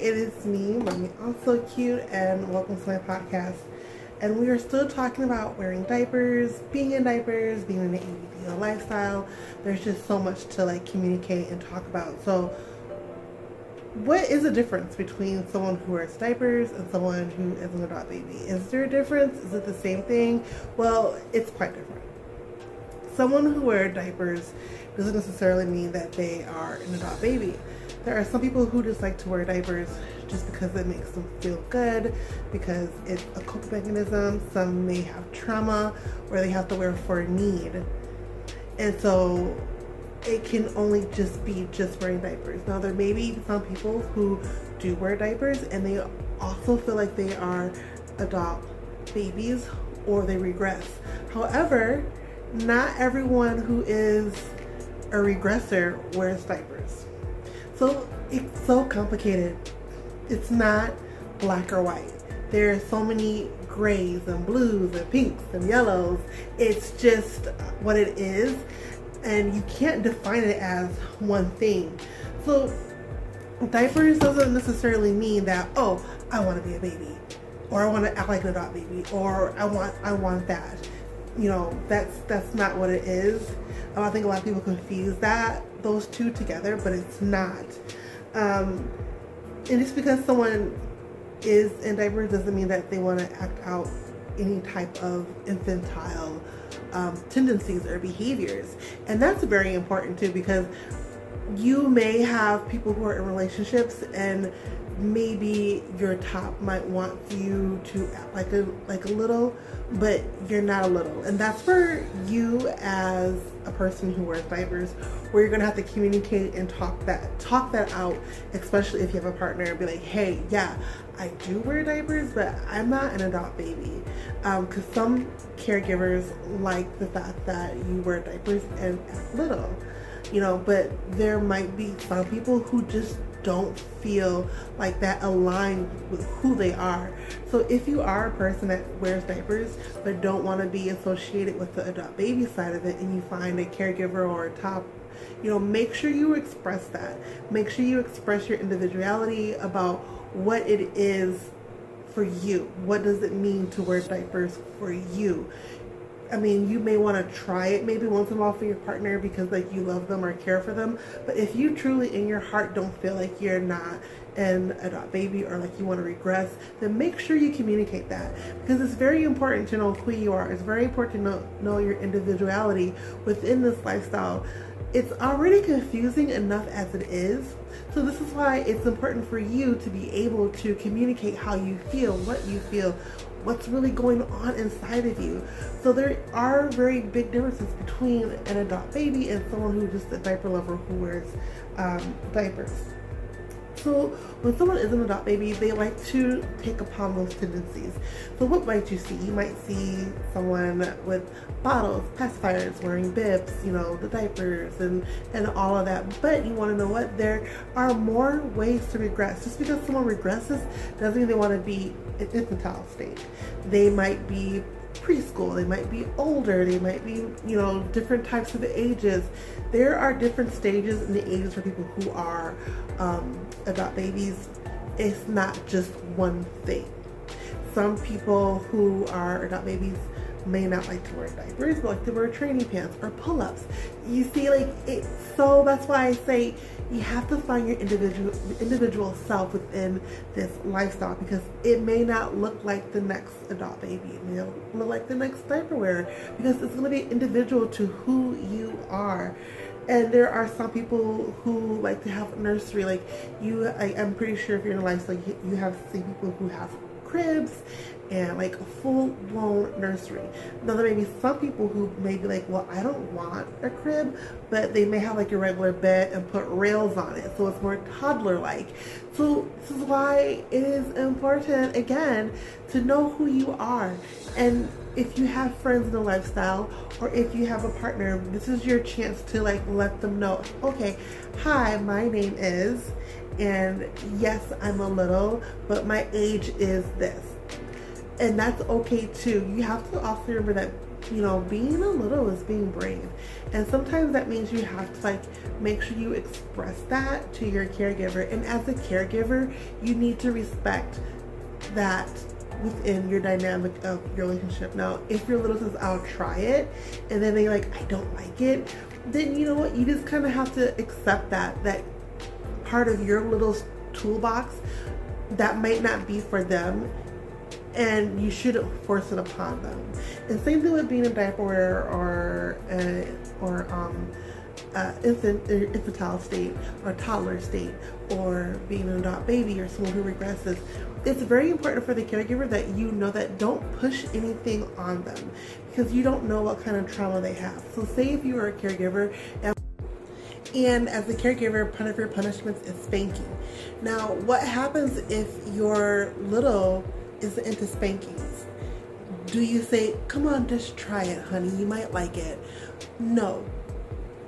it is me, Mommy Also Cute, and welcome to my podcast. And we are still talking about wearing diapers, being in diapers, being in the ABDL lifestyle. There's just so much to like communicate and talk about. So, what is the difference between someone who wears diapers and someone who is an adult baby? Is there a difference? Is it the same thing? Well, it's quite different. Someone who wears diapers doesn't necessarily mean that they are an adult baby there are some people who just like to wear diapers just because it makes them feel good, because it's a coping mechanism. Some may have trauma where they have to wear for need. And so it can only just be just wearing diapers. Now there may be some people who do wear diapers and they also feel like they are adult babies or they regress. However, not everyone who is a regressor wears diapers. So it's so complicated. It's not black or white. There are so many grays and blues and pinks and yellows. It's just what it is. And you can't define it as one thing. So diapers doesn't necessarily mean that, oh, I want to be a baby. Or I want to act like an adult baby. Or I want I want that. You know, that's that's not what it is. I think a lot of people confuse that those two together, but it's not. Um, and just because someone is in diapers doesn't mean that they want to act out any type of infantile um, tendencies or behaviors. And that's very important too because you may have people who are in relationships and maybe your top might want you to act like a like a little but you're not a little. And that's for you as a person who wears diapers where you're gonna have to communicate and talk that talk that out especially if you have a partner and be like hey yeah I do wear diapers but I'm not an adult baby. Because um, some caregivers like the fact that you wear diapers and act little you know but there might be some people who just don't feel like that aligned with who they are. So if you are a person that wears diapers but don't want to be associated with the adult baby side of it and you find a caregiver or a top you know make sure you express that. Make sure you express your individuality about what it is for you. What does it mean to wear diapers for you I mean, you may want to try it maybe once in a while for your partner because like you love them or care for them. But if you truly in your heart don't feel like you're not an adult baby or like you want to regress, then make sure you communicate that because it's very important to know who you are. It's very important to know, know your individuality within this lifestyle. It's already confusing enough as it is. So this is why it's important for you to be able to communicate how you feel, what you feel, what's really going on inside of you. So there are very big differences between an adult baby and someone who's just a diaper lover who wears um, diapers. So when someone is an adult baby, they like to take upon those tendencies. So what might you see? You might see someone with bottles, pacifiers, wearing bibs, you know, the diapers and, and all of that. But you want to know what? There are more ways to regress. Just because someone regresses doesn't mean they want to be an infantile state. They might be preschool, they might be older, they might be, you know, different types of ages. There are different stages in the ages for people who are um, adult babies. It's not just one thing. Some people who are adult babies may not like to wear diapers, but like to wear training pants or pull-ups. You see, like, it, so that's why I say you have to find your individual individual self within this lifestyle because it may not look like the next adult baby. It may look like the next diaper wearer because it's going to be individual to who you are. And there are some people who like to have nursery. Like you, I, am pretty sure if you're in a lifestyle, you, you have seen people who have cribs and like a full-blown nursery. Now there may be some people who may be like, well, I don't want a crib, but they may have like a regular bed and put rails on it, so it's more toddler-like. So this is why it is important, again, to know who you are. And if you have friends in the lifestyle or if you have a partner, this is your chance to like let them know, okay, hi, my name is, and yes, I'm a little, but my age is this and that's okay too. You have to also remember that you know, being a little is being brave. And sometimes that means you have to like make sure you express that to your caregiver. And as a caregiver, you need to respect that within your dynamic of your relationship. Now, if your little says, I'll try it, and then they like, I don't like it, then you know what? You just kind of have to accept that, that part of your little toolbox that might not be for them and you shouldn't force it upon them. And same thing with being a diaper wearer or uh, or um, uh, infant infantile state or toddler state or being an adult baby or someone who regresses. It's very important for the caregiver that you know that don't push anything on them because you don't know what kind of trauma they have. So say if you are a caregiver and and as a caregiver, one of your punishments is spanking. Now, what happens if your little is into spankings? Do you say, come on, just try it, honey, you might like it? No.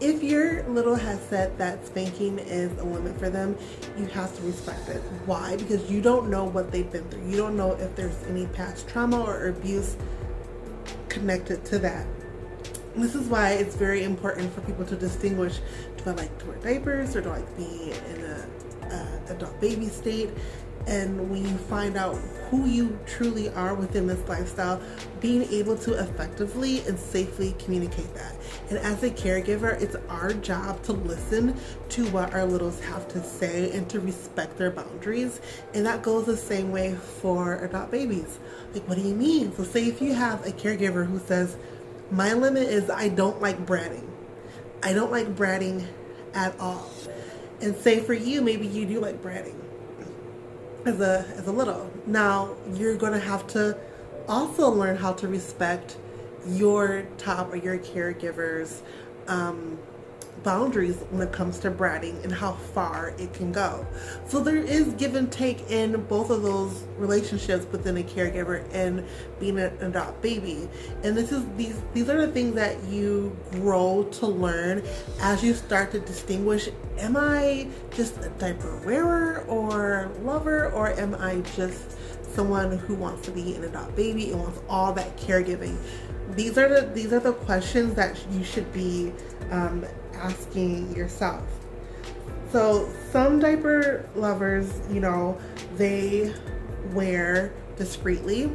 If your little has said that spanking is a limit for them, you have to respect it. Why? Because you don't know what they've been through. You don't know if there's any past trauma or abuse connected to that. This is why it's very important for people to distinguish do I like to wear diapers or do I like be in a, a adult baby state? And when you find out who you truly are within this lifestyle, being able to effectively and safely communicate that. And as a caregiver, it's our job to listen to what our littles have to say and to respect their boundaries. And that goes the same way for adult babies. Like, what do you mean? So, say if you have a caregiver who says, My limit is I don't like bratting. I don't like bratting at all. And say for you, maybe you do like bratting as a as a little. Now you're gonna have to also learn how to respect your top or your caregivers um, boundaries when it comes to bratting and how far it can go. So there is give and take in both of those relationships within a caregiver and being an adult baby. And this is these these are the things that you grow to learn as you start to distinguish am I just a diaper wearer or lover or am I just someone who wants to be an adult baby and wants all that caregiving these are the these are the questions that you should be um, asking yourself. So some diaper lovers, you know, they wear discreetly.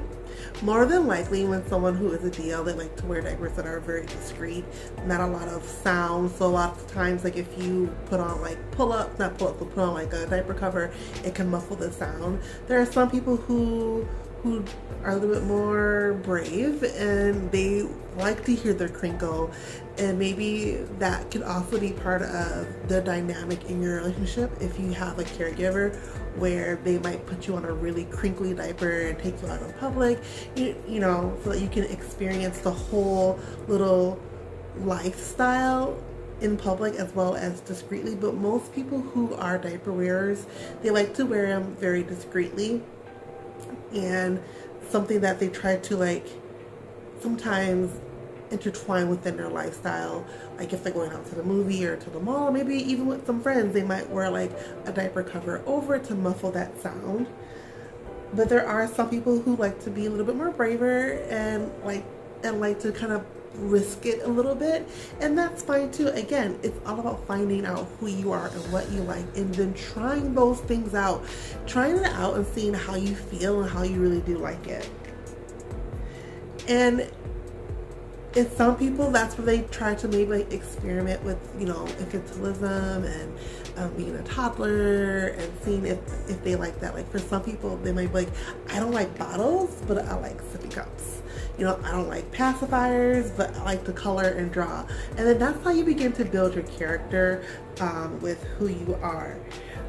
More than likely, when someone who is a DL, they like to wear diapers that are very discreet, not a lot of sound. So a lot of times, like if you put on like pull-ups, not pull-ups, but put on like a diaper cover, it can muffle the sound. There are some people who who are a little bit more brave and they like to hear their crinkle and maybe that could also be part of the dynamic in your relationship if you have a caregiver where they might put you on a really crinkly diaper and take you out in public. You, you know so that you can experience the whole little lifestyle in public as well as discreetly. But most people who are diaper wearers they like to wear them very discreetly and something that they try to like sometimes intertwine within their lifestyle. Like if they're going out to the movie or to the mall, maybe even with some friends, they might wear like a diaper cover over to muffle that sound. But there are some people who like to be a little bit more braver and like and like to kind of risk it a little bit and that's fine too. Again it's all about finding out who you are and what you like and then trying those things out trying it out and seeing how you feel and how you really do like it. And in some people that's where they try to maybe like experiment with you know infantilism and um, being a toddler and seeing if if they like that. Like for some people they might be like i don't like bottles but i like sippy cups you know i don't like pacifiers but i like to color and draw. And then that's how you begin to build your character um, with who you are.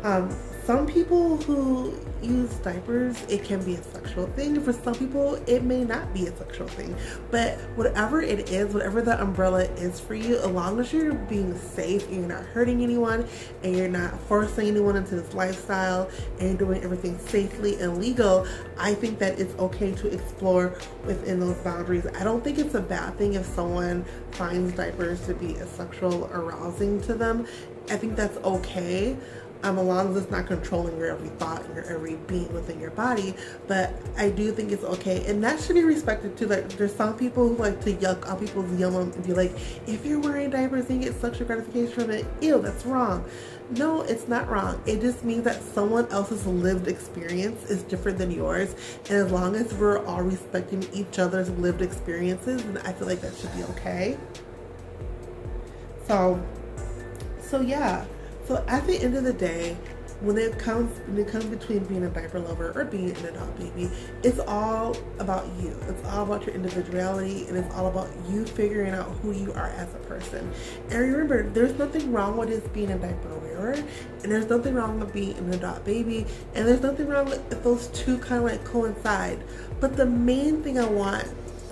Um, some people who use diapers, it can be a sexual thing. For some people, it may not be a sexual thing. But whatever it is, whatever the umbrella is for you, as long as you're being safe and you're not hurting anyone and you're not forcing anyone into this lifestyle and doing everything safely and legal, I think that it's okay to explore within those boundaries. I don't think it's a bad thing if someone finds diapers to be a sexual arousing to them. I think that's okay um, as long as it's not controlling your every thought and your every being within your body. But I do think it's okay, and that should be respected too. Like there's some people who like to yuck on people's yum and be like, if you're wearing diapers and you get sexual gratification from it, ew, that's wrong. No, it's not wrong. It just means that someone else's lived experience is different than yours. And as long as we're all respecting each other's lived experiences, then I feel like that should be okay. So, so yeah. So at the end of the day, when it comes when it comes between being a diaper lover or being an adult baby, it's all about you. It's all about your individuality and it's all about you figuring out who you are as a person. And remember, there's nothing wrong with just being a diaper wearer, and there's nothing wrong with being an adult baby, and there's nothing wrong with if those two kind of like coincide. But the main thing I want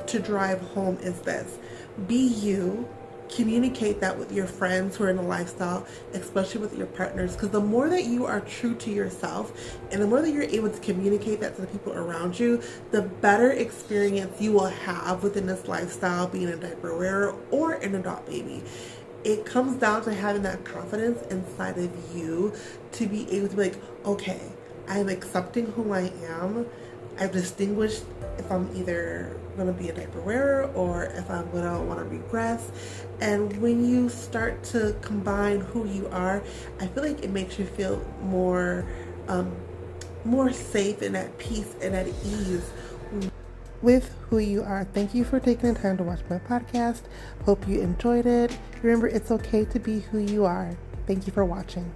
to drive home is this: be you communicate that with your friends who are in a lifestyle, especially with your partners. Because the more that you are true to yourself and the more that you're able to communicate that to the people around you, the better experience you will have within this lifestyle, being a diaper wearer or an adult baby. It comes down to having that confidence inside of you to be able to be like, okay, I'm accepting who I am. I've distinguished if I'm either going to be a diaper wearer or if I'm going to want to regress. And when you start to combine who you are, I feel like it makes you feel more, um, more safe and at peace and at ease with who you are. Thank you for taking the time to watch my podcast. Hope you enjoyed it. Remember, it's okay to be who you are. Thank you for watching.